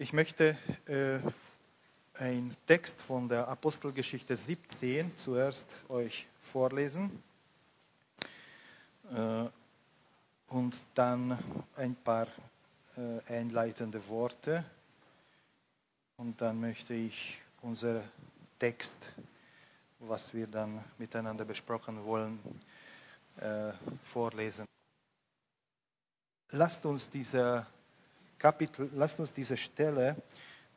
Ich möchte äh, einen Text von der Apostelgeschichte 17 zuerst euch vorlesen äh, und dann ein paar äh, einleitende Worte. Und dann möchte ich unser Text, was wir dann miteinander besprochen wollen, äh, vorlesen. Lasst uns diese Kapitel, lasst uns diese Stelle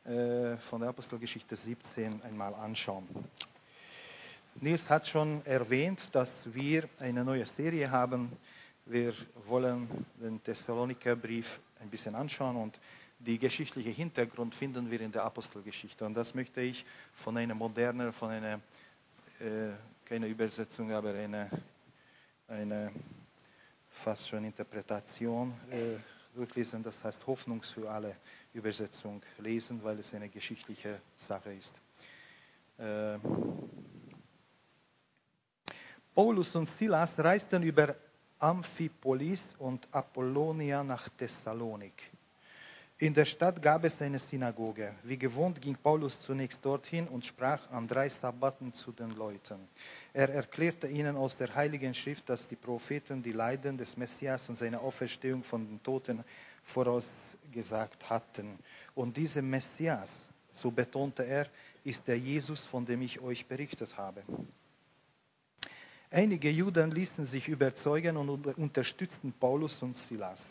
äh, von der Apostelgeschichte 17 einmal anschauen. Nils hat schon erwähnt, dass wir eine neue Serie haben. Wir wollen den Thessalonikerbrief ein bisschen anschauen und die geschichtliche Hintergrund finden wir in der Apostelgeschichte. Und das möchte ich von einer modernen, von einer, äh, keine Übersetzung, aber eine, eine fast schon Interpretation äh, durchlesen. Das heißt Hoffnung für alle Übersetzung lesen, weil es eine geschichtliche Sache ist. Äh, Paulus und Silas reisten über Amphipolis und Apollonia nach Thessalonik. In der Stadt gab es eine Synagoge. Wie gewohnt ging Paulus zunächst dorthin und sprach an drei Sabbaten zu den Leuten. Er erklärte ihnen aus der Heiligen Schrift, dass die Propheten die Leiden des Messias und seine Auferstehung von den Toten vorausgesagt hatten. Und dieser Messias, so betonte er, ist der Jesus, von dem ich euch berichtet habe. Einige Juden ließen sich überzeugen und unterstützten Paulus und Silas.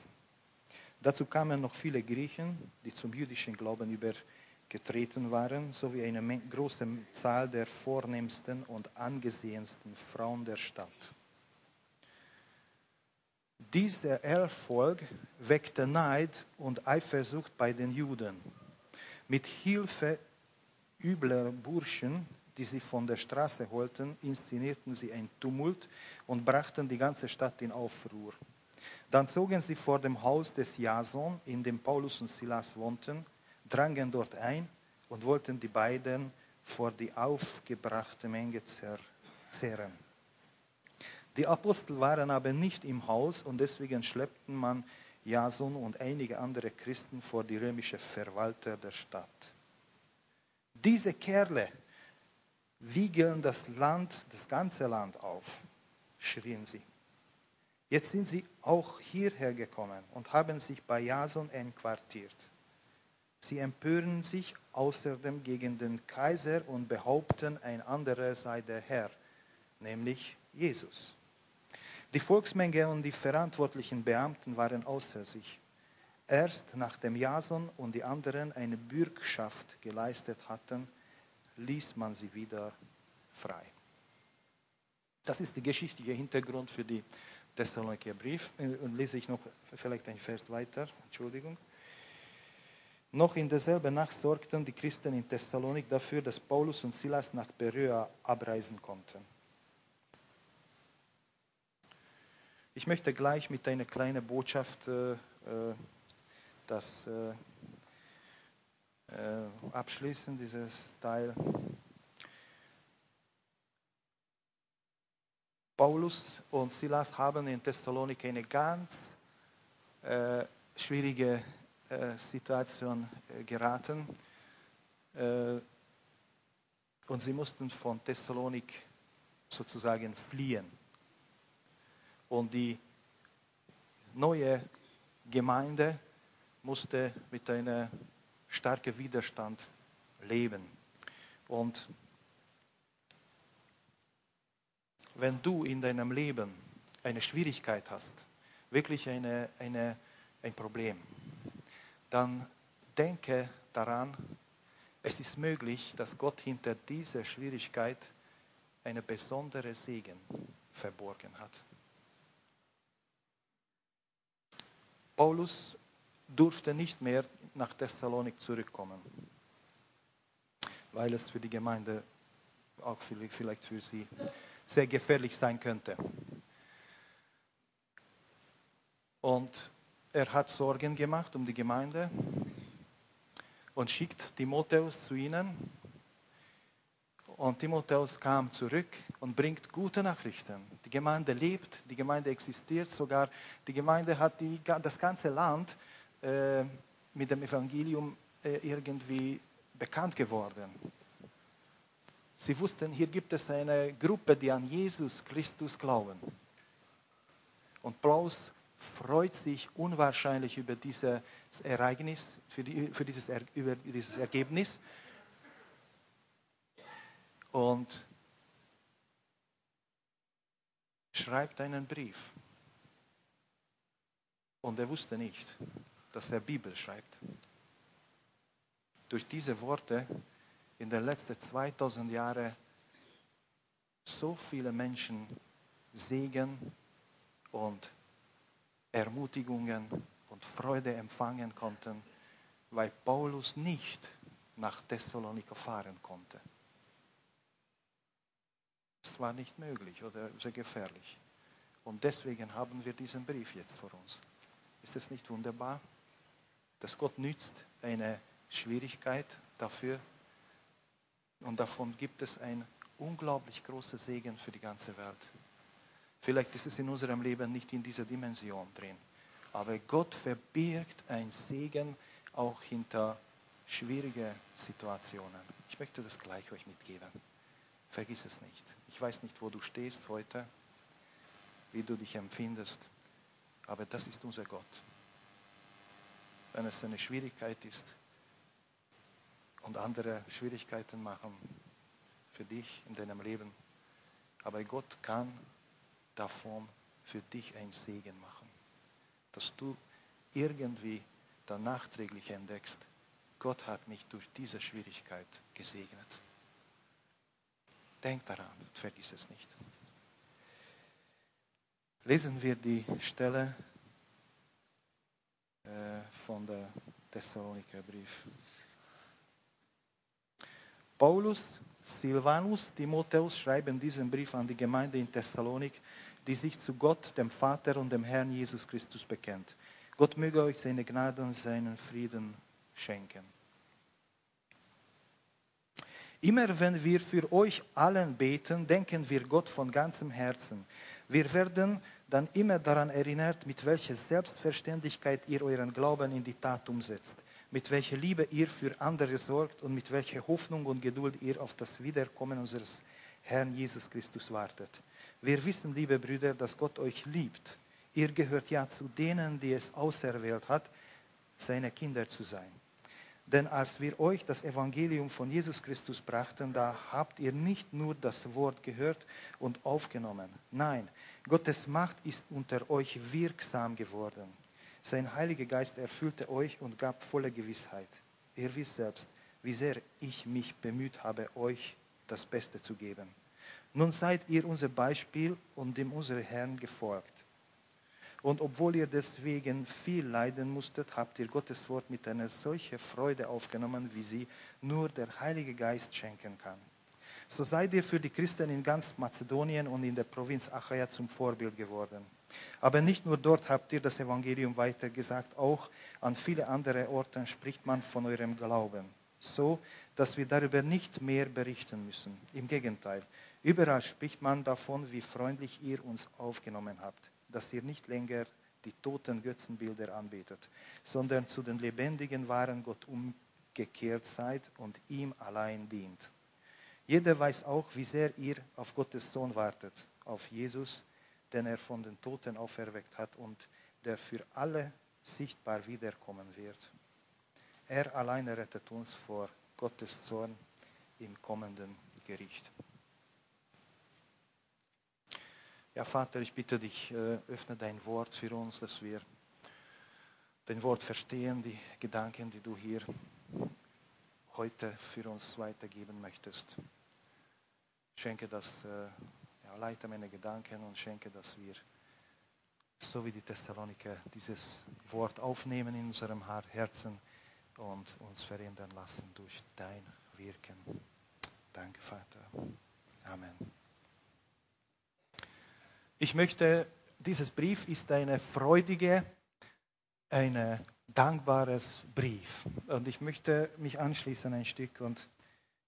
Dazu kamen noch viele Griechen, die zum jüdischen Glauben übergetreten waren, sowie eine große Zahl der vornehmsten und angesehensten Frauen der Stadt. Dieser Erfolg weckte Neid und Eifersucht bei den Juden. Mit Hilfe übler Burschen, die sie von der Straße holten, inszenierten sie ein Tumult und brachten die ganze Stadt in Aufruhr. Dann zogen sie vor dem Haus des Jason, in dem Paulus und Silas wohnten, drangen dort ein und wollten die beiden vor die aufgebrachte Menge zerren. Die Apostel waren aber nicht im Haus und deswegen schleppten man Jason und einige andere Christen vor die römische Verwalter der Stadt. Diese Kerle wiegeln das Land, das ganze Land auf, schrien sie. Jetzt sind sie auch hierher gekommen und haben sich bei Jason einquartiert. Sie empören sich außerdem gegen den Kaiser und behaupten, ein anderer sei der Herr, nämlich Jesus. Die Volksmenge und die verantwortlichen Beamten waren außer sich. Erst nachdem Jason und die anderen eine Bürgschaft geleistet hatten, ließ man sie wieder frei. Das ist der geschichtliche Hintergrund für die Thessaloniker Brief. Äh, und lese ich noch vielleicht ein Vers weiter. Entschuldigung. Noch in derselben Nacht sorgten die Christen in Thessalonik dafür, dass Paulus und Silas nach Beröa abreisen konnten. Ich möchte gleich mit einer kleinen Botschaft äh, äh das äh, äh, abschließen, dieses Teil. Paulus und Silas haben in Thessalonik eine ganz äh, schwierige äh, Situation äh, geraten. Äh, und sie mussten von Thessalonik sozusagen fliehen. Und die neue Gemeinde musste mit einem starken Widerstand leben. Und wenn du in deinem Leben eine Schwierigkeit hast, wirklich eine, eine, ein Problem, dann denke daran, es ist möglich, dass Gott hinter dieser Schwierigkeit eine besondere Segen verborgen hat. Paulus durfte nicht mehr nach Thessalonik zurückkommen, weil es für die Gemeinde auch vielleicht für sie sehr gefährlich sein könnte. Und er hat Sorgen gemacht um die Gemeinde und schickt Timotheus zu ihnen. Und Timotheus kam zurück und bringt gute Nachrichten. Die Gemeinde lebt, die Gemeinde existiert sogar. Die Gemeinde hat die, das ganze Land äh, mit dem Evangelium äh, irgendwie bekannt geworden. Sie wussten, hier gibt es eine Gruppe, die an Jesus Christus glauben. Und Paulus freut sich unwahrscheinlich über dieses Ereignis, für, die, für dieses, über dieses Ergebnis. Und schreibt einen Brief. Und er wusste nicht, dass er Bibel schreibt. Durch diese Worte in den letzten 2000 Jahren so viele Menschen Segen und Ermutigungen und Freude empfangen konnten, weil Paulus nicht nach Thessalonika fahren konnte. Es war nicht möglich oder sehr gefährlich. Und deswegen haben wir diesen Brief jetzt vor uns. Ist es nicht wunderbar, dass Gott nützt eine Schwierigkeit dafür und davon gibt es ein unglaublich großer Segen für die ganze Welt. Vielleicht ist es in unserem Leben nicht in dieser Dimension drin, aber Gott verbirgt ein Segen auch hinter schwierige Situationen. Ich möchte das gleich euch mitgeben. Vergiss es nicht. Ich weiß nicht, wo du stehst heute, wie du dich empfindest, aber das ist unser Gott. Wenn es eine Schwierigkeit ist und andere Schwierigkeiten machen für dich in deinem Leben, aber Gott kann davon für dich ein Segen machen, dass du irgendwie dann nachträglich entdeckst, Gott hat mich durch diese Schwierigkeit gesegnet. Denk daran, vergiss es nicht. Lesen wir die Stelle äh, von der Thessaloniker Brief. Paulus, Silvanus, Timotheus schreiben diesen Brief an die Gemeinde in Thessalonik, die sich zu Gott, dem Vater und dem Herrn Jesus Christus bekennt. Gott möge euch seine Gnade und seinen Frieden schenken. Immer wenn wir für euch allen beten, denken wir Gott von ganzem Herzen. Wir werden dann immer daran erinnert, mit welcher Selbstverständlichkeit ihr euren Glauben in die Tat umsetzt, mit welcher Liebe ihr für andere sorgt und mit welcher Hoffnung und Geduld ihr auf das Wiederkommen unseres Herrn Jesus Christus wartet. Wir wissen, liebe Brüder, dass Gott euch liebt. Ihr gehört ja zu denen, die es auserwählt hat, seine Kinder zu sein. Denn als wir euch das Evangelium von Jesus Christus brachten, da habt ihr nicht nur das Wort gehört und aufgenommen. Nein, Gottes Macht ist unter euch wirksam geworden. Sein Heiliger Geist erfüllte euch und gab volle Gewissheit. Ihr wisst selbst, wie sehr ich mich bemüht habe, euch das Beste zu geben. Nun seid ihr unser Beispiel und dem unsere Herrn gefolgt. Und obwohl ihr deswegen viel leiden musstet, habt ihr Gottes Wort mit einer solchen Freude aufgenommen, wie sie nur der Heilige Geist schenken kann. So seid ihr für die Christen in ganz Mazedonien und in der Provinz Achaia zum Vorbild geworden. Aber nicht nur dort habt ihr das Evangelium weitergesagt, auch an viele andere Orten spricht man von eurem Glauben. So, dass wir darüber nicht mehr berichten müssen. Im Gegenteil, überall spricht man davon, wie freundlich ihr uns aufgenommen habt dass ihr nicht länger die toten Götzenbilder anbetet, sondern zu den lebendigen wahren Gott umgekehrt seid und ihm allein dient. Jeder weiß auch, wie sehr ihr auf Gottes Sohn wartet, auf Jesus, den er von den Toten auferweckt hat und der für alle sichtbar wiederkommen wird. Er alleine rettet uns vor Gottes Zorn im kommenden Gericht. Ja, Vater, ich bitte dich, äh, öffne dein Wort für uns, dass wir dein Wort verstehen, die Gedanken, die du hier heute für uns weitergeben möchtest. Schenke das, ja, leite meine Gedanken und schenke, dass wir, so wie die Thessaloniker, dieses Wort aufnehmen in unserem Herzen und uns verändern lassen durch dein Wirken. Danke, Vater. Amen. Ich möchte, dieses Brief ist eine freudige, ein dankbares Brief. Und ich möchte mich anschließen ein Stück und,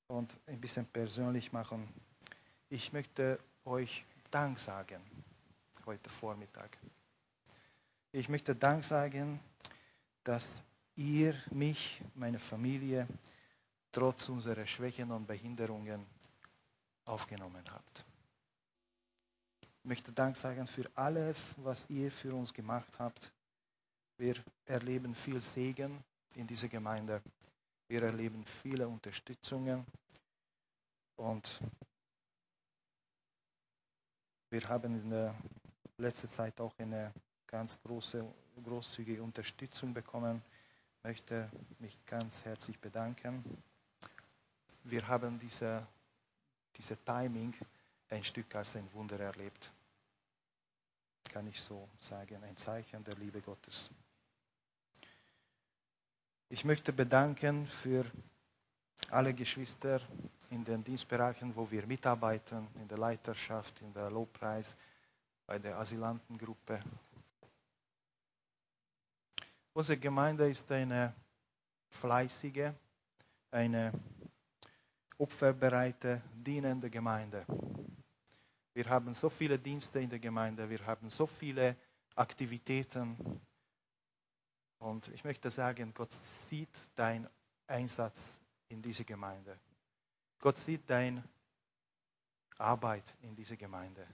und ein bisschen persönlich machen. Ich möchte euch Dank sagen heute Vormittag. Ich möchte Dank sagen, dass ihr mich, meine Familie, trotz unserer Schwächen und Behinderungen aufgenommen habt. Ich möchte Dank sagen für alles, was ihr für uns gemacht habt. Wir erleben viel Segen in dieser Gemeinde. Wir erleben viele Unterstützungen und wir haben in der letzten Zeit auch eine ganz große, großzügige Unterstützung bekommen. Ich möchte mich ganz herzlich bedanken. Wir haben diese, diese Timing ein Stück als ein Wunder erlebt. Kann ich so sagen, ein Zeichen der Liebe Gottes. Ich möchte bedanken für alle Geschwister in den Dienstbereichen, wo wir mitarbeiten, in der Leiterschaft, in der Lobpreis, bei der Asylantengruppe. Unsere Gemeinde ist eine fleißige, eine opferbereite, dienende Gemeinde. Wir haben so viele Dienste in der Gemeinde, wir haben so viele Aktivitäten. Und ich möchte sagen, Gott sieht deinen Einsatz in dieser Gemeinde. Gott sieht deine Arbeit in dieser Gemeinde.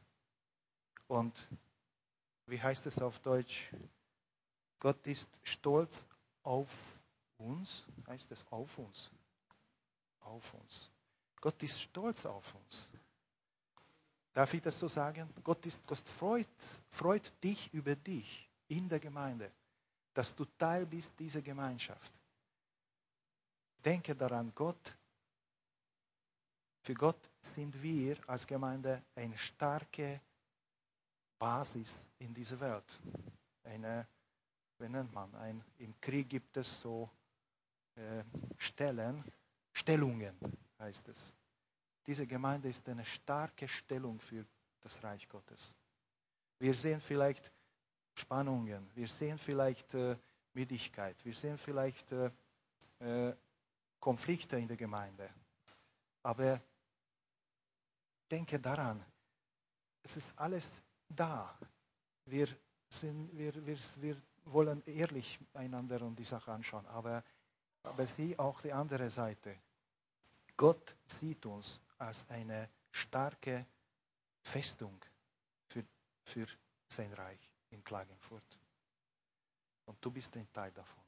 Und wie heißt es auf Deutsch? Gott ist stolz auf uns. Heißt es auf uns? Auf uns. Gott ist stolz auf uns. Darf ich das so sagen? Gott, ist, Gott freut, freut dich über dich in der Gemeinde, dass du Teil bist dieser Gemeinschaft. Denke daran, Gott, für Gott sind wir als Gemeinde eine starke Basis in dieser Welt. Eine, wie nennt man, ein, im Krieg gibt es so äh, Stellen, Stellungen heißt es. Diese Gemeinde ist eine starke Stellung für das Reich Gottes. Wir sehen vielleicht Spannungen, wir sehen vielleicht äh, Müdigkeit, wir sehen vielleicht äh, äh, Konflikte in der Gemeinde. Aber denke daran, es ist alles da. Wir, sind, wir, wir, wir wollen ehrlich einander und die Sache anschauen, aber, aber sieh auch die andere Seite. Gott sieht uns als eine starke Festung für, für sein Reich in Klagenfurt. Und du bist ein Teil davon.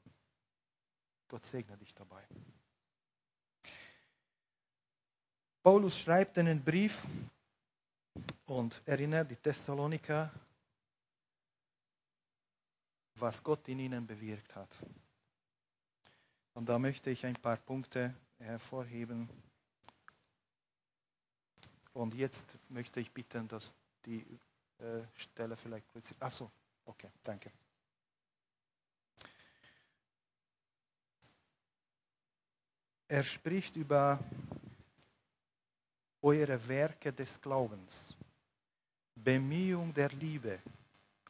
Gott segne dich dabei. Paulus schreibt einen Brief und erinnert die Thessaloniker, was Gott in ihnen bewirkt hat. Und da möchte ich ein paar Punkte hervorheben, und jetzt möchte ich bitten, dass die äh, Stelle vielleicht plötzlich. Achso, okay, danke. Er spricht über eure Werke des Glaubens, Bemühung der Liebe,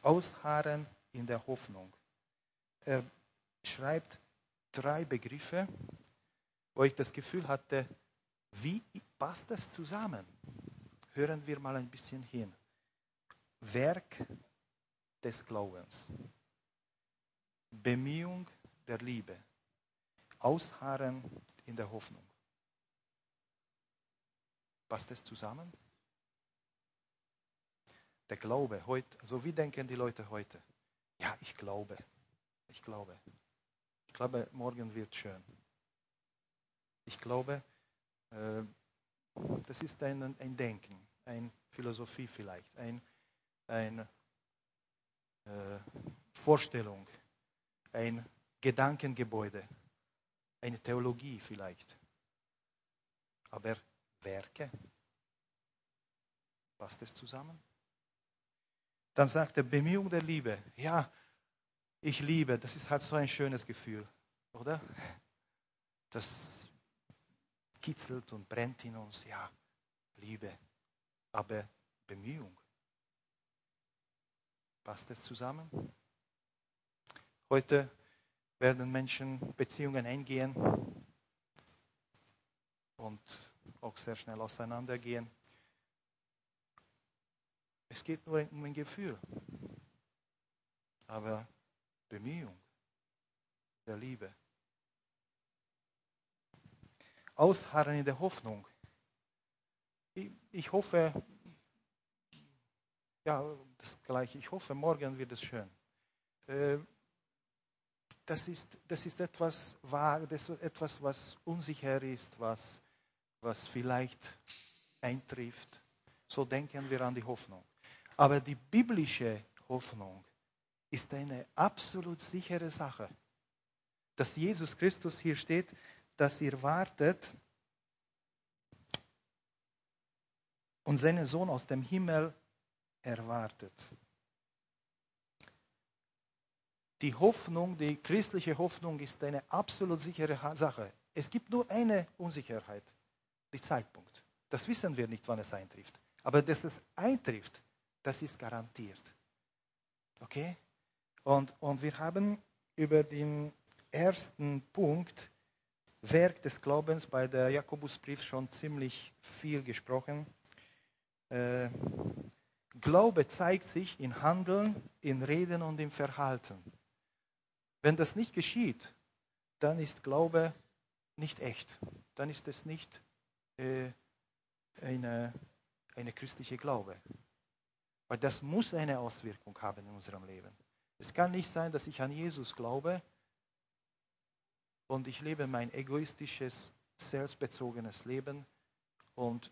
Ausharren in der Hoffnung. Er schreibt drei Begriffe, wo ich das Gefühl hatte, wie passt das zusammen? Hören wir mal ein bisschen hin. Werk des Glaubens, Bemühung der Liebe, Ausharren in der Hoffnung. Passt das zusammen? Der Glaube heute, also wie denken die Leute heute? Ja, ich glaube. Ich glaube. Ich glaube, morgen wird schön. Ich glaube, äh, das ist ein, ein Denken, eine Philosophie vielleicht, ein, eine äh, Vorstellung, ein Gedankengebäude, eine Theologie vielleicht. Aber Werke, passt es zusammen? Dann sagt er, Bemühung der Liebe. Ja, ich liebe, das ist halt so ein schönes Gefühl, oder? Das kitzelt und brennt in uns, ja, Liebe, aber Bemühung. Passt es zusammen? Heute werden Menschen Beziehungen eingehen und auch sehr schnell auseinandergehen. Es geht nur um ein Gefühl, aber Bemühung, der Liebe. Ausharren in der Hoffnung. Ich, hoffe, ja, das gleiche. Ich hoffe, morgen wird es schön. Äh, das ist, das ist etwas etwas, was unsicher ist, was, was vielleicht eintrifft. So denken wir an die Hoffnung. Aber die biblische Hoffnung ist eine absolut sichere Sache. Dass Jesus Christus hier steht, dass ihr wartet und seinen Sohn aus dem Himmel erwartet. Die Hoffnung, die christliche Hoffnung ist eine absolut sichere Sache. Es gibt nur eine Unsicherheit, der Zeitpunkt. Das wissen wir nicht, wann es eintrifft. Aber dass es eintrifft, das ist garantiert. Okay? Und, und wir haben über den ersten Punkt, Werk des Glaubens, bei der Jakobusbrief schon ziemlich viel gesprochen. Äh, Glaube zeigt sich in Handeln, in Reden und im Verhalten. Wenn das nicht geschieht, dann ist Glaube nicht echt. Dann ist es nicht äh, eine, eine christliche Glaube. Weil das muss eine Auswirkung haben in unserem Leben. Es kann nicht sein, dass ich an Jesus glaube und ich lebe mein egoistisches, selbstbezogenes Leben und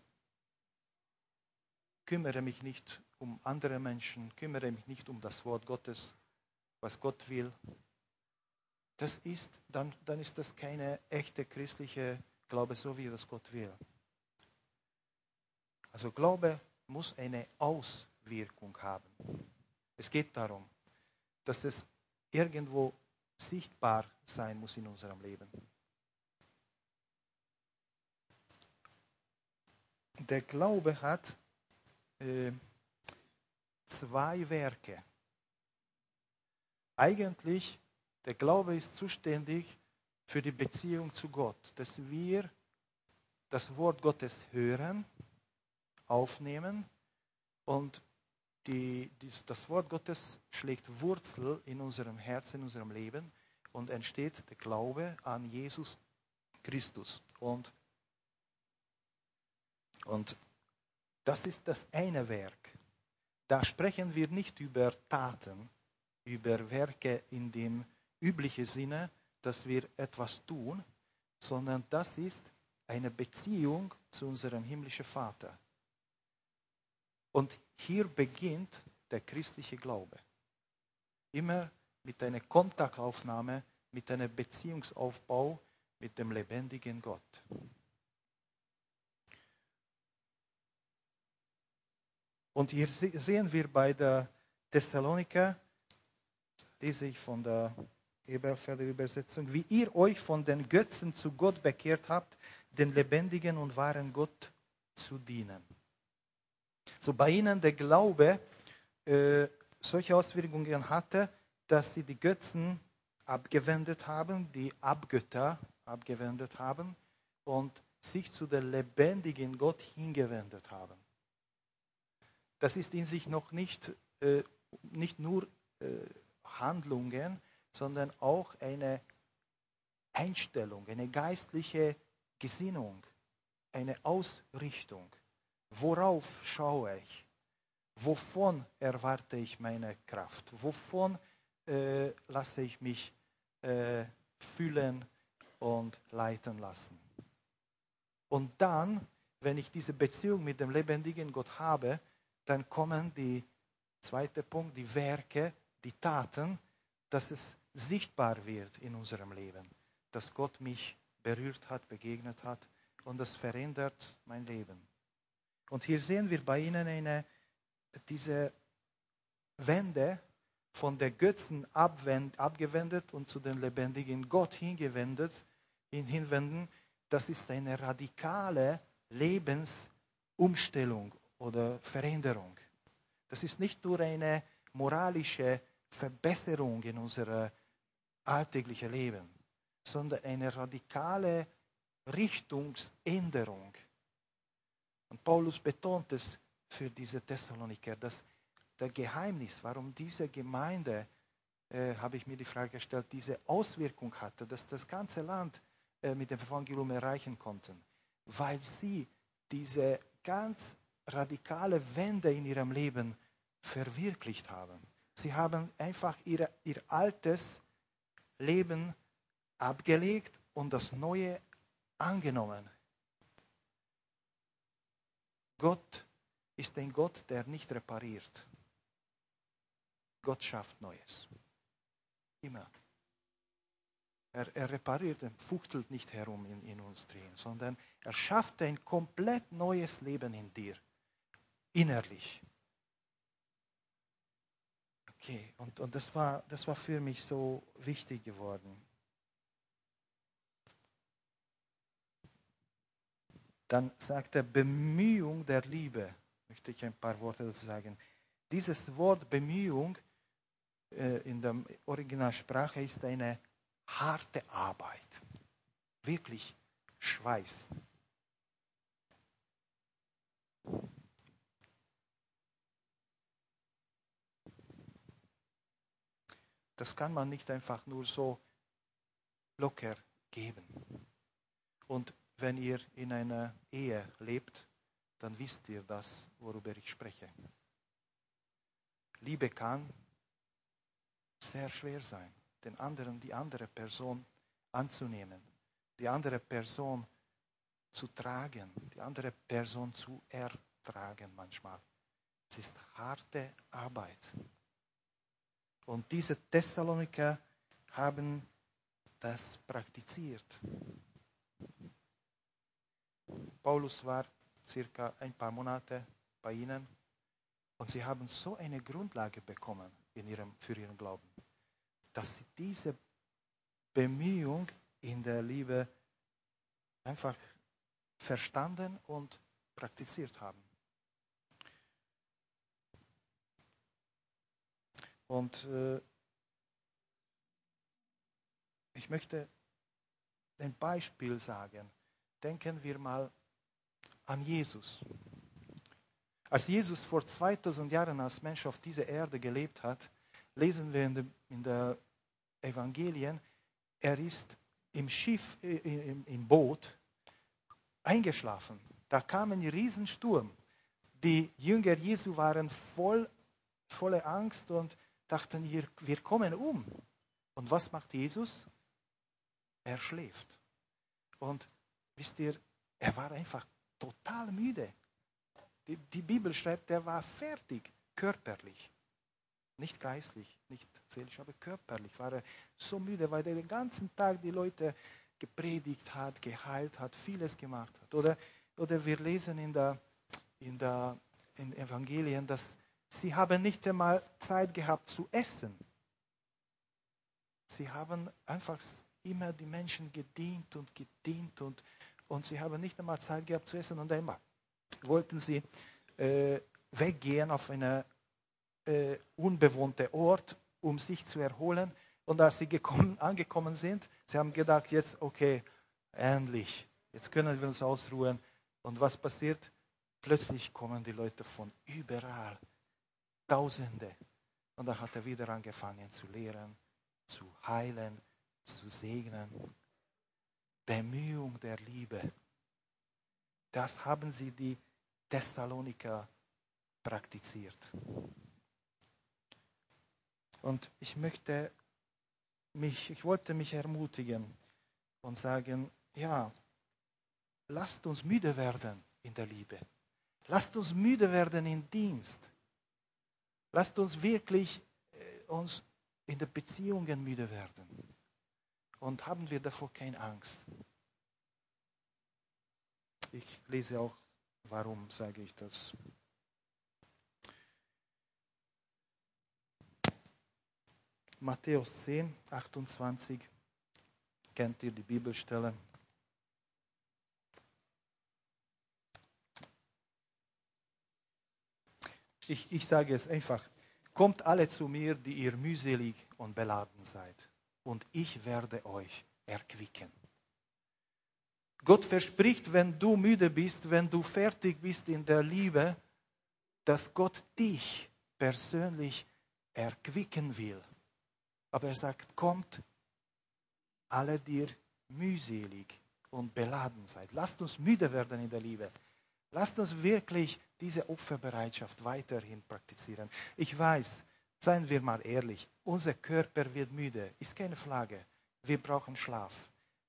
kümmere mich nicht um andere Menschen, kümmere mich nicht um das Wort Gottes, was Gott will. Das ist, dann, dann ist das keine echte christliche Glaube, so wie das Gott will. Also Glaube muss eine Auswirkung haben. Es geht darum, dass es irgendwo sichtbar sein muss in unserem Leben. Der Glaube hat äh, zwei Werke. Eigentlich, der Glaube ist zuständig für die Beziehung zu Gott, dass wir das Wort Gottes hören, aufnehmen und die, die, das Wort Gottes schlägt Wurzel in unserem Herzen, in unserem Leben und entsteht der Glaube an Jesus Christus. Und, und das ist das eine Werk. Da sprechen wir nicht über Taten, über Werke in dem üblichen Sinne, dass wir etwas tun, sondern das ist eine Beziehung zu unserem himmlischen Vater. Und hier beginnt der christliche Glaube. Immer mit einer Kontaktaufnahme, mit einem Beziehungsaufbau mit dem lebendigen Gott. Und hier sehen wir bei der Thessaloniker, lese ich von der Eberfelder Übersetzung, wie ihr euch von den Götzen zu Gott bekehrt habt, den lebendigen und wahren Gott zu dienen. So bei ihnen der Glaube äh, solche Auswirkungen hatte, dass sie die Götzen abgewendet haben, die Abgötter abgewendet haben und sich zu der lebendigen Gott hingewendet haben. Das ist in sich noch nicht, äh, nicht nur äh, Handlungen, sondern auch eine Einstellung, eine geistliche Gesinnung, eine Ausrichtung. Worauf schaue ich? Wovon erwarte ich meine Kraft? Wovon äh, lasse ich mich äh, fühlen und leiten lassen? Und dann, wenn ich diese Beziehung mit dem lebendigen Gott habe, dann kommen die zweite Punkt, die Werke, die Taten, dass es sichtbar wird in unserem Leben, dass Gott mich berührt hat, begegnet hat und das verändert mein Leben. Und hier sehen wir bei Ihnen eine, diese Wende von der Götzen abwend, abgewendet und zu dem lebendigen Gott hingewendet, hinwenden. Das ist eine radikale Lebensumstellung oder Veränderung. Das ist nicht nur eine moralische Verbesserung in unserem alltäglichen Leben, sondern eine radikale Richtungsänderung. Und Paulus betont es für diese Thessaloniker, dass der Geheimnis, warum diese Gemeinde äh, habe ich mir die Frage gestellt, diese Auswirkung hatte, dass das ganze Land äh, mit dem Evangelium erreichen konnten, weil sie diese ganz radikale Wende in ihrem Leben verwirklicht haben. Sie haben einfach ihre, ihr altes Leben abgelegt und das Neue angenommen. Gott ist ein Gott, der nicht repariert. Gott schafft Neues. Immer. Er, er repariert, er fuchtelt nicht herum in, in uns drin, sondern er schafft ein komplett neues Leben in dir, innerlich. Okay, und, und das, war, das war für mich so wichtig geworden. Dann sagt er Bemühung der Liebe, möchte ich ein paar Worte dazu sagen. Dieses Wort Bemühung äh, in der Originalsprache ist eine harte Arbeit, wirklich Schweiß. Das kann man nicht einfach nur so locker geben. Und wenn ihr in einer Ehe lebt, dann wisst ihr das, worüber ich spreche. Liebe kann sehr schwer sein, den anderen, die andere Person anzunehmen, die andere Person zu tragen, die andere Person zu ertragen manchmal. Es ist harte Arbeit. Und diese Thessaloniker haben das praktiziert. Paulus war circa ein paar Monate bei ihnen und sie haben so eine Grundlage bekommen in ihrem, für ihren Glauben, dass sie diese Bemühung in der Liebe einfach verstanden und praktiziert haben. Und äh, ich möchte ein Beispiel sagen. Denken wir mal an Jesus. Als Jesus vor 2000 Jahren als Mensch auf dieser Erde gelebt hat, lesen wir in, den Evangelien, er ist im Schiff, äh, im, im Boot eingeschlafen. Da kam ein Riesensturm. Die Jünger Jesu waren voll, voller Angst und dachten, wir kommen um. Und was macht Jesus? Er schläft. Und wisst ihr, er war einfach total müde. Die, die Bibel schreibt, er war fertig, körperlich. Nicht geistlich, nicht seelisch, aber körperlich war er so müde, weil er den ganzen Tag die Leute gepredigt hat, geheilt hat, vieles gemacht hat. Oder, oder wir lesen in der, in der in Evangelien, dass sie haben nicht einmal Zeit gehabt zu essen. Sie haben einfach immer die Menschen gedient und gedient und, und sie haben nicht einmal Zeit gehabt zu essen und einmal wollten sie äh, weggehen auf einen äh, unbewohnten Ort, um sich zu erholen. Und als sie gekommen, angekommen sind, sie haben gedacht, jetzt, okay, endlich, jetzt können wir uns ausruhen. Und was passiert? Plötzlich kommen die Leute von überall, Tausende. Und da hat er wieder angefangen zu lehren, zu heilen, zu segnen. Bemühung der Liebe. Das haben sie die Thessaloniker praktiziert. Und ich möchte mich, ich wollte mich ermutigen und sagen, ja, lasst uns müde werden in der Liebe. Lasst uns müde werden im Dienst. Lasst uns wirklich äh, uns in den Beziehungen müde werden. Und haben wir davor keine Angst. Ich lese auch, warum sage ich das. Matthäus 10, 28. Kennt ihr die Bibelstelle? Ich, ich sage es einfach. Kommt alle zu mir, die ihr mühselig und beladen seid, und ich werde euch erquicken. Gott verspricht, wenn du müde bist, wenn du fertig bist in der Liebe, dass Gott dich persönlich erquicken will. Aber er sagt, kommt alle, die ihr mühselig und beladen seid. Lasst uns müde werden in der Liebe. Lasst uns wirklich diese Opferbereitschaft weiterhin praktizieren. Ich weiß, seien wir mal ehrlich, unser Körper wird müde, ist keine Frage. Wir brauchen Schlaf.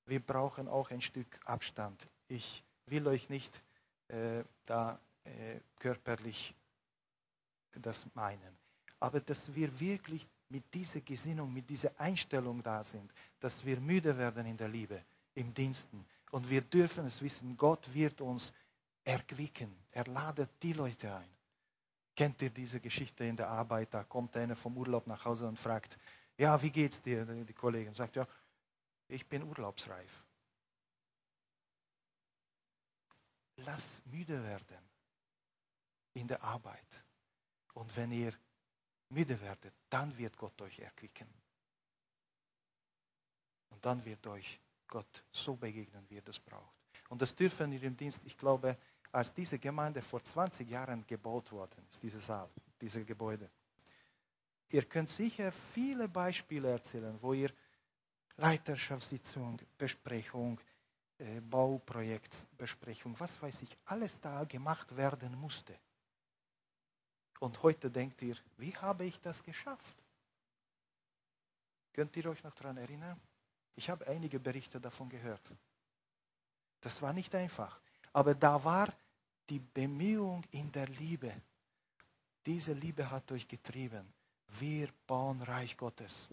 Wir brauchen auch ein Stück Abstand. Ich will euch nicht äh, da äh, körperlich das meinen. Aber dass wir wirklich mit dieser Gesinnung, mit dieser Einstellung da sind, dass wir müde werden in der Liebe, im Diensten. Und wir dürfen es wissen, Gott wird uns erquicken. Er ladet die Leute ein. Kennt ihr diese Geschichte in der Arbeit? Da kommt einer vom Urlaub nach Hause und fragt, ja, wie geht's dir? Die Kollegin sagt, ja, ich bin urlaubsreif. Lass müde werden in der Arbeit. Und wenn ihr müde werdet, dann wird Gott euch erquicken. Und dann wird euch Gott so begegnen, wie er das braucht. Und das dürfen wir im Dienst, ich glaube, als diese Gemeinde vor 20 Jahren gebaut worden ist, diese Saal, diese Gebäude. Ihr könnt sicher viele Beispiele erzählen, wo ihr Leiterschaftssitzung, Besprechung, äh, Bauprojektbesprechung, was weiß ich, alles da gemacht werden musste. Und heute denkt ihr, wie habe ich das geschafft? Könnt ihr euch noch daran erinnern? Ich habe einige Berichte davon gehört. Das war nicht einfach. Aber da war die Bemühung in der Liebe. Diese Liebe hat euch getrieben. Wir bauen Reich Gottes.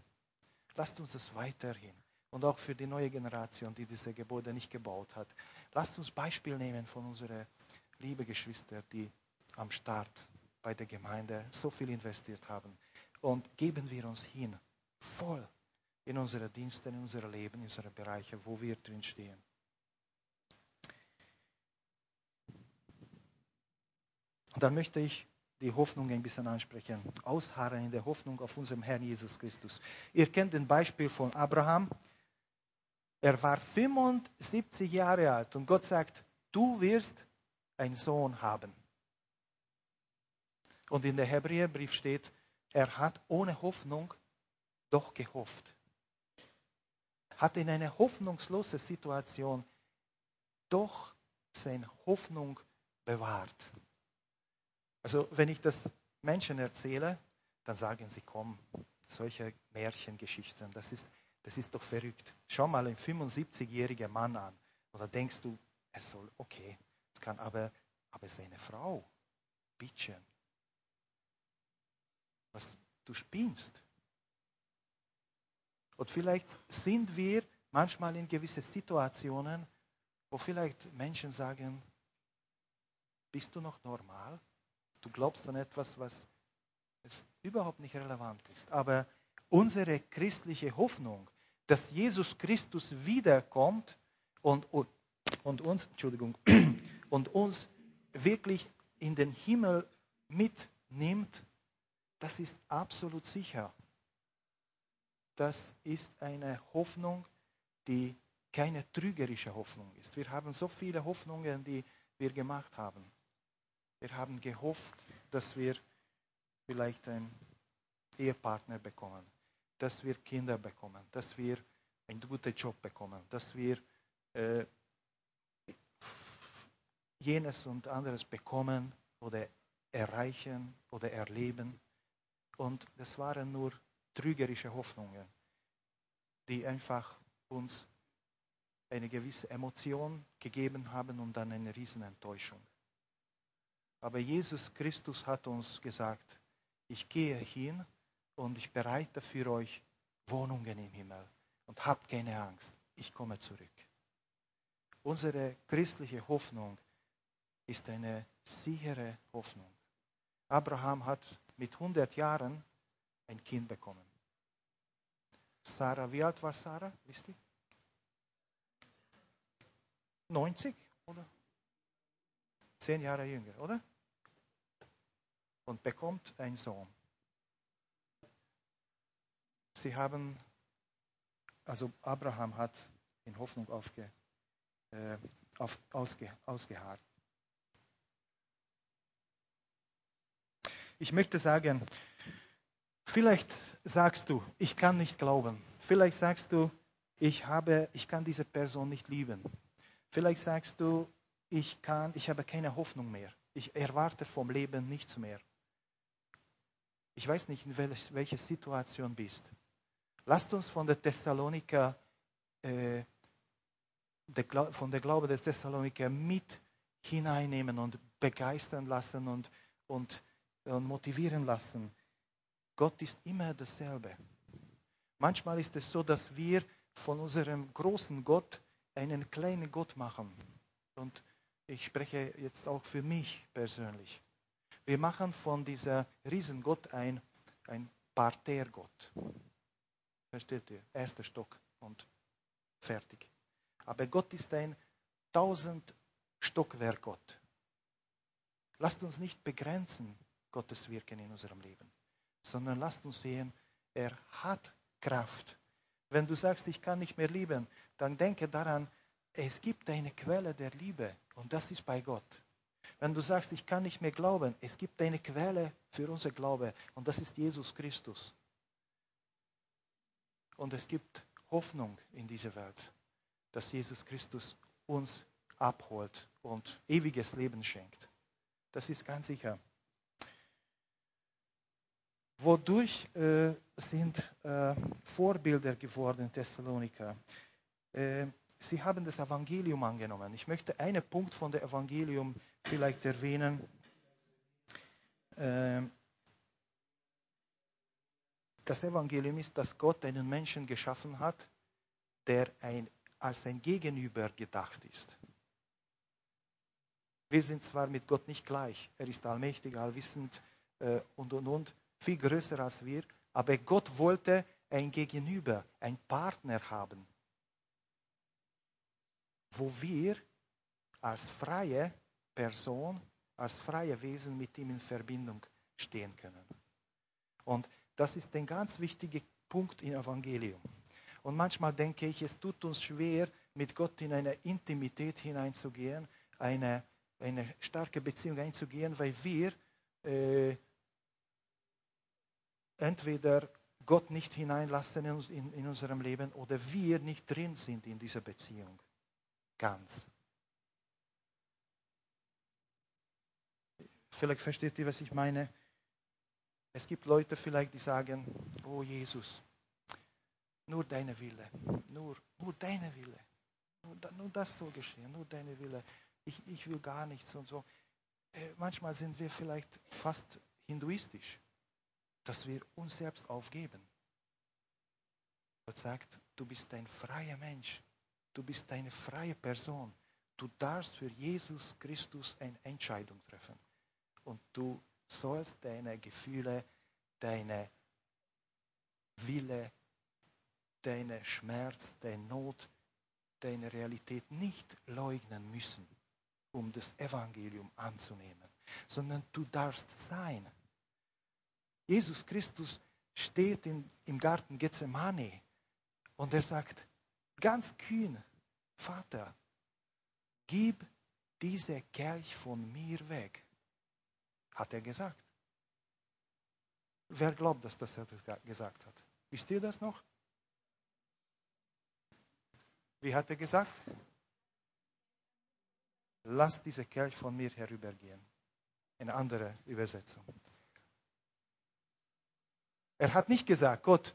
Lasst uns das weiterhin. Und auch für die neue Generation, die diese Gebäude nicht gebaut hat. Lasst uns Beispiel nehmen von unseren lieben Geschwistern, die am Start bei der Gemeinde so viel investiert haben. Und geben wir uns hin, voll in unsere Dienste, in unser Leben, in unsere Bereiche, wo wir drin stehen. Und dann möchte ich die Hoffnung ein bisschen ansprechen. Ausharren in der Hoffnung auf unserem Herrn Jesus Christus. Ihr kennt den Beispiel von Abraham. Er war 75 Jahre alt und Gott sagt, du wirst einen Sohn haben. Und in der Hebräerbrief steht, er hat ohne Hoffnung doch gehofft. Hat in einer hoffnungslosen Situation doch seine Hoffnung bewahrt. Also wenn ich das Menschen erzähle, dann sagen sie, komm, solche Märchengeschichten, das ist, das ist doch verrückt. Schau mal einen 75-jährigen Mann an. Oder denkst du, er soll, okay, es kann aber, aber seine Frau, bitte. Was, du spinnst. Und vielleicht sind wir manchmal in gewisse Situationen, wo vielleicht Menschen sagen, bist du noch normal? Du glaubst an etwas, was überhaupt nicht relevant ist. Aber unsere christliche Hoffnung, dass Jesus Christus wiederkommt und, und, und uns, Entschuldigung, und uns wirklich in den Himmel mitnimmt, das ist absolut sicher. Das ist eine Hoffnung, die keine trügerische Hoffnung ist. Wir haben so viele Hoffnungen, die wir gemacht haben. Wir haben gehofft, dass wir vielleicht einen Ehepartner bekommen, dass wir Kinder bekommen, dass wir einen guten Job bekommen, dass wir äh, jenes und anderes bekommen oder erreichen oder erleben. Und das waren nur trügerische Hoffnungen, die einfach uns eine gewisse Emotion gegeben haben und dann eine Riesenenttäuschung. Aber Jesus Christus hat uns gesagt, ich gehe hin und ich bereite für euch Wohnungen im Himmel. Und habt keine Angst, ich komme zurück. Unsere christliche Hoffnung ist eine sichere Hoffnung. Abraham hat mit 100 Jahren ein Kind bekommen. Sarah, wie alt war Sarah? Wisst ihr? 90 oder? Zehn Jahre jünger, oder? Und bekommt einen Sohn. Sie haben, also Abraham hat in Hoffnung aufge, äh, auf, ausge, ausgeharrt. Ich möchte sagen, Vielleicht sagst du, ich kann nicht glauben. Vielleicht sagst du, ich, habe, ich kann diese Person nicht lieben. Vielleicht sagst du, ich, kann, ich habe keine Hoffnung mehr. Ich erwarte vom Leben nichts mehr. Ich weiß nicht, in welcher Situation bist. Lasst uns von der Thessaloniker, äh, der, von der Glaube des Thessaloniker mit hineinnehmen und begeistern lassen und, und, und motivieren lassen. Gott ist immer dasselbe. Manchmal ist es so, dass wir von unserem großen Gott einen kleinen Gott machen. Und ich spreche jetzt auch für mich persönlich. Wir machen von dieser Riesengott ein, ein Partergott. Versteht ihr? Erster Stock und fertig. Aber Gott ist ein tausend Stockwerk Gott. Lasst uns nicht begrenzen Gottes Wirken in unserem Leben, sondern lasst uns sehen, er hat Kraft. Wenn du sagst, ich kann nicht mehr lieben, dann denke daran, es gibt eine Quelle der Liebe und das ist bei Gott. Wenn du sagst, ich kann nicht mehr glauben, es gibt eine Quelle für unser Glaube und das ist Jesus Christus. Und es gibt Hoffnung in dieser Welt, dass Jesus Christus uns abholt und ewiges Leben schenkt. Das ist ganz sicher. Wodurch äh, sind äh, Vorbilder geworden, Thessaloniker? Äh, sie haben das Evangelium angenommen. Ich möchte einen Punkt von dem Evangelium vielleicht erwähnen. Ähm, das Evangelium ist, dass Gott einen Menschen geschaffen hat, der ein, als ein Gegenüber gedacht ist. Wir sind zwar mit Gott nicht gleich, er ist allmächtig, allwissend äh, und und und, viel größer als wir, aber Gott wollte ein Gegenüber, ein Partner haben, wo wir als freie Person, als freie Wesen mit ihm in Verbindung stehen können. Und das ist ein ganz wichtiger Punkt im Evangelium. Und manchmal denke ich, es tut uns schwer, mit Gott in eine Intimität hineinzugehen, eine, eine starke Beziehung einzugehen, weil wir äh, entweder Gott nicht hineinlassen in, in, in unserem Leben oder wir nicht drin sind in dieser Beziehung. Ganz. Vielleicht versteht ihr, was ich meine. Es gibt Leute vielleicht, die sagen, oh Jesus, nur deine Wille, nur, nur deine Wille, nur, nur das soll geschehen, nur deine Wille. Ich, ich will gar nichts und so. Äh, manchmal sind wir vielleicht fast hinduistisch, dass wir uns selbst aufgeben. Gott sagt, du bist ein freier Mensch, du bist eine freie Person. Du darfst für Jesus Christus eine Entscheidung treffen. Und du sollst deine Gefühle, deine Wille, deine Schmerz, deine Not, deine Realität nicht leugnen müssen, um das Evangelium anzunehmen, sondern du darfst sein. Jesus Christus steht in, im Garten Gethsemane und er sagt ganz kühn, Vater, gib diese Kelch von mir weg hat er gesagt. Wer glaubt, dass das er gesagt hat? Wisst ihr das noch? Wie hat er gesagt? Lass diese Kelch von mir herübergehen. Eine andere Übersetzung. Er hat nicht gesagt, Gott,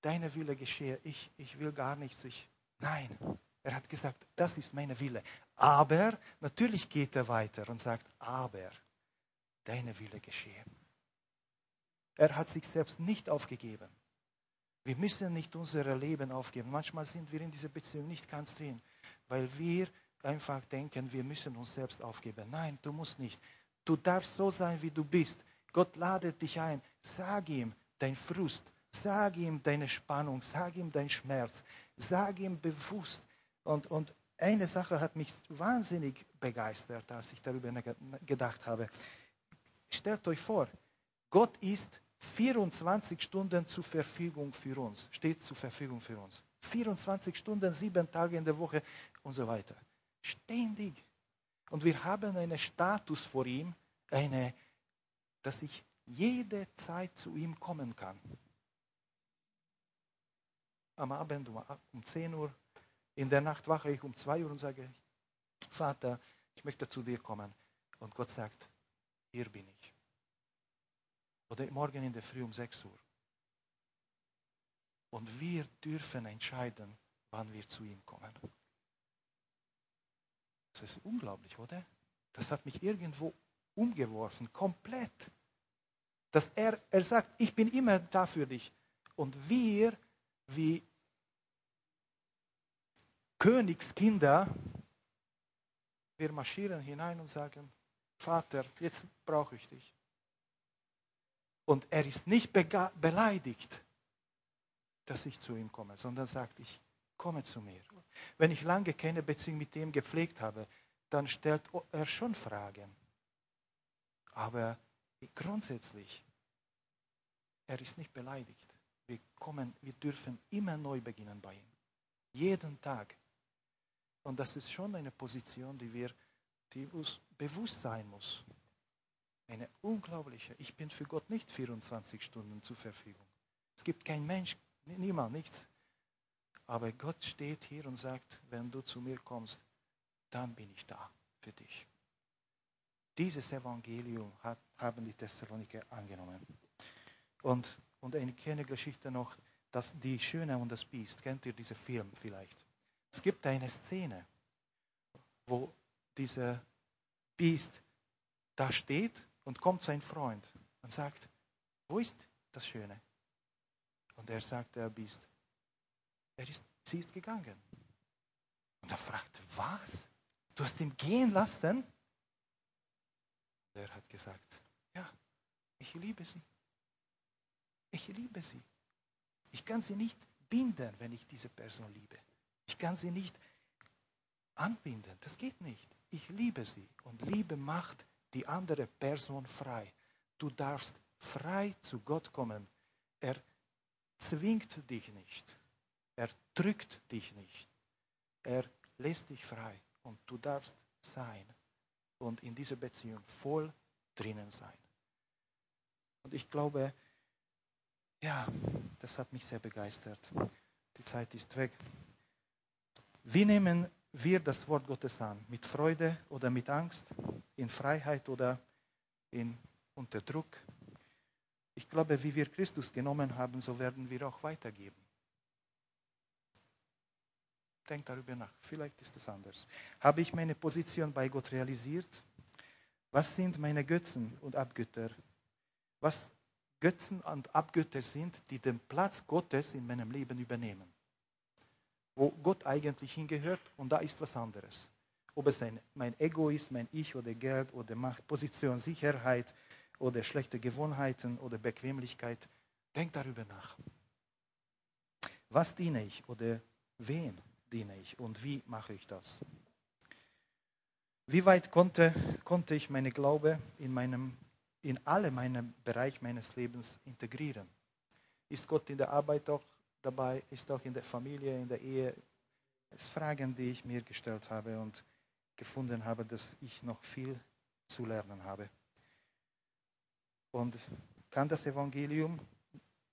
deine Wille geschehe, ich, ich will gar nichts. Ich, nein, er hat gesagt, das ist meine Wille. Aber natürlich geht er weiter und sagt, aber deine Wille geschehe. Er hat sich selbst nicht aufgegeben. Wir müssen nicht unser Leben aufgeben. Manchmal sind wir in dieser Beziehung nicht ganz drin, weil wir einfach denken, wir müssen uns selbst aufgeben. Nein, du musst nicht. Du darfst so sein, wie du bist. Gott ladet dich ein. Sag ihm dein Frust. Sag ihm deine Spannung. Sag ihm dein Schmerz. Sag ihm bewusst. Und, und eine Sache hat mich wahnsinnig begeistert, als ich darüber gedacht habe. Stellt euch vor, Gott ist 24 Stunden zur Verfügung für uns, steht zur Verfügung für uns. 24 Stunden, sieben Tage in der Woche und so weiter. Ständig. Und wir haben einen Status vor ihm, eine, dass ich jede Zeit zu ihm kommen kann. Am Abend um, um 10 Uhr, in der Nacht wache ich um 2 Uhr und sage, Vater, ich möchte zu dir kommen. Und Gott sagt, hier bin ich. Oder morgen in der Früh um 6 Uhr. Und wir dürfen entscheiden, wann wir zu ihm kommen. Das ist unglaublich, oder? Das hat mich irgendwo umgeworfen, komplett. Dass er, er sagt, ich bin immer da für dich. Und wir, wie Königskinder, wir marschieren hinein und sagen, Vater, jetzt brauche ich dich. Und er ist nicht beleidigt, dass ich zu ihm komme, sondern sagt, ich komme zu mir. Wenn ich lange keine Beziehung mit ihm gepflegt habe, dann stellt er schon Fragen. Aber grundsätzlich, er ist nicht beleidigt. Wir, kommen, wir dürfen immer neu beginnen bei ihm. Jeden Tag. Und das ist schon eine Position, die, wir, die uns bewusst sein muss. Eine unglaubliche. Ich bin für Gott nicht 24 Stunden zur Verfügung. Es gibt kein Mensch, niemand, nichts. Aber Gott steht hier und sagt, wenn du zu mir kommst, dann bin ich da für dich. Dieses Evangelium hat, haben die Thessaloniker angenommen. Und, und eine kleine Geschichte noch, dass die Schöne und das Biest, kennt ihr diesen Film vielleicht? Es gibt eine Szene, wo dieser Biest da steht und kommt sein Freund und sagt, wo ist das Schöne? Und er sagt, der Biest, er ist, sie ist gegangen. Und er fragt, was? Du hast ihn gehen lassen? Er hat gesagt, ja, ich liebe sie. Ich liebe sie. Ich kann sie nicht binden, wenn ich diese Person liebe. Ich kann sie nicht anbinden. Das geht nicht. Ich liebe sie. Und Liebe macht die andere Person frei. Du darfst frei zu Gott kommen. Er zwingt dich nicht. Er drückt dich nicht. Er lässt dich frei und du darfst sein und in dieser Beziehung voll drinnen sein. Und ich glaube, ja, das hat mich sehr begeistert. Die Zeit ist weg. Wie nehmen wir das Wort Gottes an? Mit Freude oder mit Angst? In Freiheit oder in, unter Druck? Ich glaube, wie wir Christus genommen haben, so werden wir auch weitergeben. Denk darüber nach. Vielleicht ist es anders. Habe ich meine Position bei Gott realisiert? Was sind meine Götzen und Abgötter? Was Götzen und Abgötter sind, die den Platz Gottes in meinem Leben übernehmen? Wo Gott eigentlich hingehört und da ist was anderes. Ob es ein, mein Ego ist, mein Ich oder Geld oder Macht, Position, Sicherheit oder schlechte Gewohnheiten oder Bequemlichkeit. Denk darüber nach. Was diene ich oder wen? diene ich und wie mache ich das? Wie weit konnte, konnte ich meine Glaube in, meinem, in alle meine Bereiche meines Lebens integrieren? Ist Gott in der Arbeit auch dabei? Ist auch in der Familie, in der Ehe? Sind Fragen, die ich mir gestellt habe und gefunden habe, dass ich noch viel zu lernen habe. Und kann das Evangelium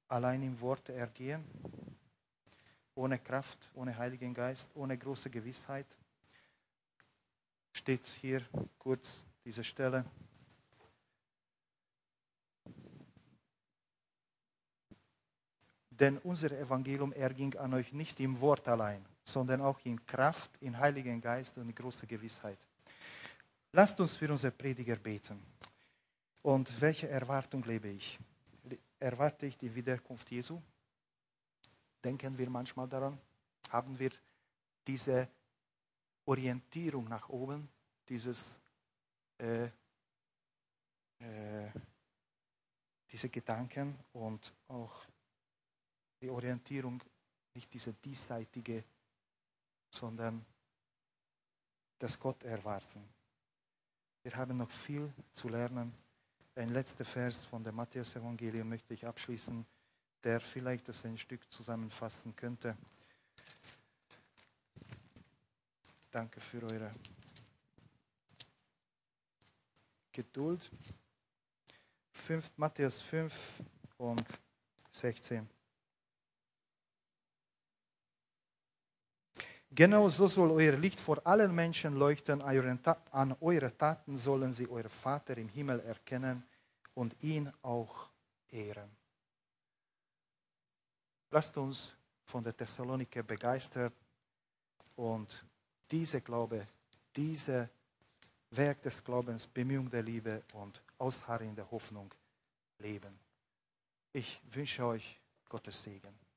allein im Wort ergehen? ohne Kraft, ohne Heiligen Geist, ohne große Gewissheit. Steht hier kurz diese Stelle. Denn unser Evangelium erging an euch nicht im Wort allein, sondern auch in Kraft, in Heiligen Geist und in großer Gewissheit. Lasst uns für unsere Prediger beten. Und welche Erwartung lebe ich? Erwarte ich die Wiederkunft Jesu? Denken wir manchmal daran? Haben wir diese Orientierung nach oben, dieses, äh, äh, diese Gedanken und auch die Orientierung, nicht diese diesseitige, sondern das Gott erwarten. Wir haben noch viel zu lernen. Ein letzter Vers von der Matthäus-Evangelium möchte ich abschließen der vielleicht das ein Stück zusammenfassen könnte. Danke für eure Geduld. 5, Matthäus 5 und 16. Genau so soll euer Licht vor allen Menschen leuchten. An eure Taten sollen sie euer Vater im Himmel erkennen und ihn auch ehren. Lasst uns von der Thessaloniker begeistert und diese Glaube, diese Werk des Glaubens, Bemühung der Liebe und Ausharren der Hoffnung leben. Ich wünsche euch Gottes Segen.